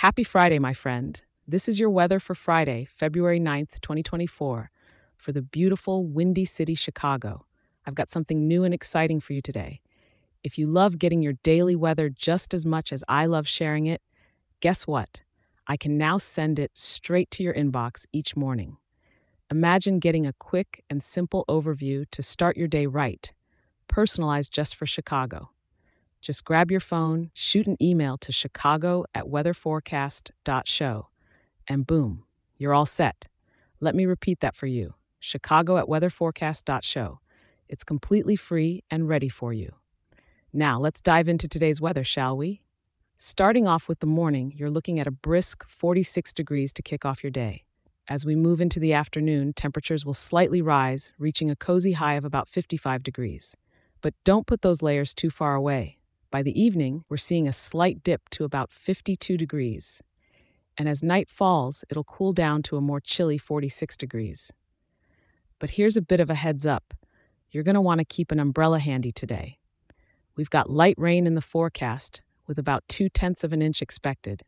Happy Friday, my friend. This is your weather for Friday, February 9th, 2024, for the beautiful, windy city, Chicago. I've got something new and exciting for you today. If you love getting your daily weather just as much as I love sharing it, guess what? I can now send it straight to your inbox each morning. Imagine getting a quick and simple overview to start your day right, personalized just for Chicago. Just grab your phone, shoot an email to chicago at weatherforecast.show, and boom, you're all set. Let me repeat that for you chicago at weatherforecast.show. It's completely free and ready for you. Now, let's dive into today's weather, shall we? Starting off with the morning, you're looking at a brisk 46 degrees to kick off your day. As we move into the afternoon, temperatures will slightly rise, reaching a cozy high of about 55 degrees. But don't put those layers too far away. By the evening, we're seeing a slight dip to about 52 degrees. And as night falls, it'll cool down to a more chilly 46 degrees. But here's a bit of a heads up you're going to want to keep an umbrella handy today. We've got light rain in the forecast, with about two tenths of an inch expected.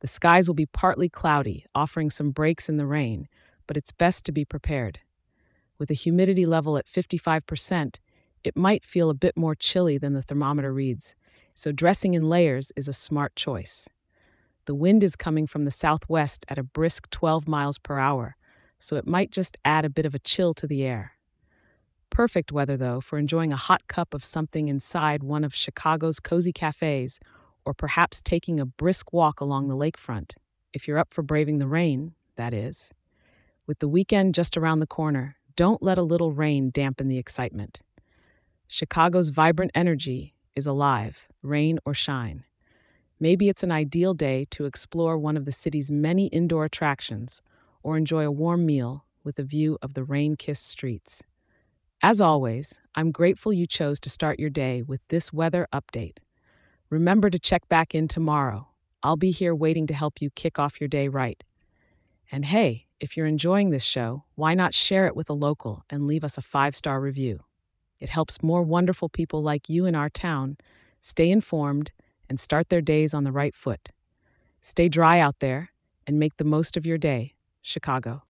The skies will be partly cloudy, offering some breaks in the rain, but it's best to be prepared. With a humidity level at 55%, it might feel a bit more chilly than the thermometer reads, so dressing in layers is a smart choice. The wind is coming from the southwest at a brisk 12 miles per hour, so it might just add a bit of a chill to the air. Perfect weather, though, for enjoying a hot cup of something inside one of Chicago's cozy cafes, or perhaps taking a brisk walk along the lakefront, if you're up for braving the rain, that is. With the weekend just around the corner, don't let a little rain dampen the excitement. Chicago's vibrant energy is alive, rain or shine. Maybe it's an ideal day to explore one of the city's many indoor attractions or enjoy a warm meal with a view of the rain kissed streets. As always, I'm grateful you chose to start your day with this weather update. Remember to check back in tomorrow. I'll be here waiting to help you kick off your day right. And hey, if you're enjoying this show, why not share it with a local and leave us a five star review? It helps more wonderful people like you in our town stay informed and start their days on the right foot. Stay dry out there and make the most of your day, Chicago.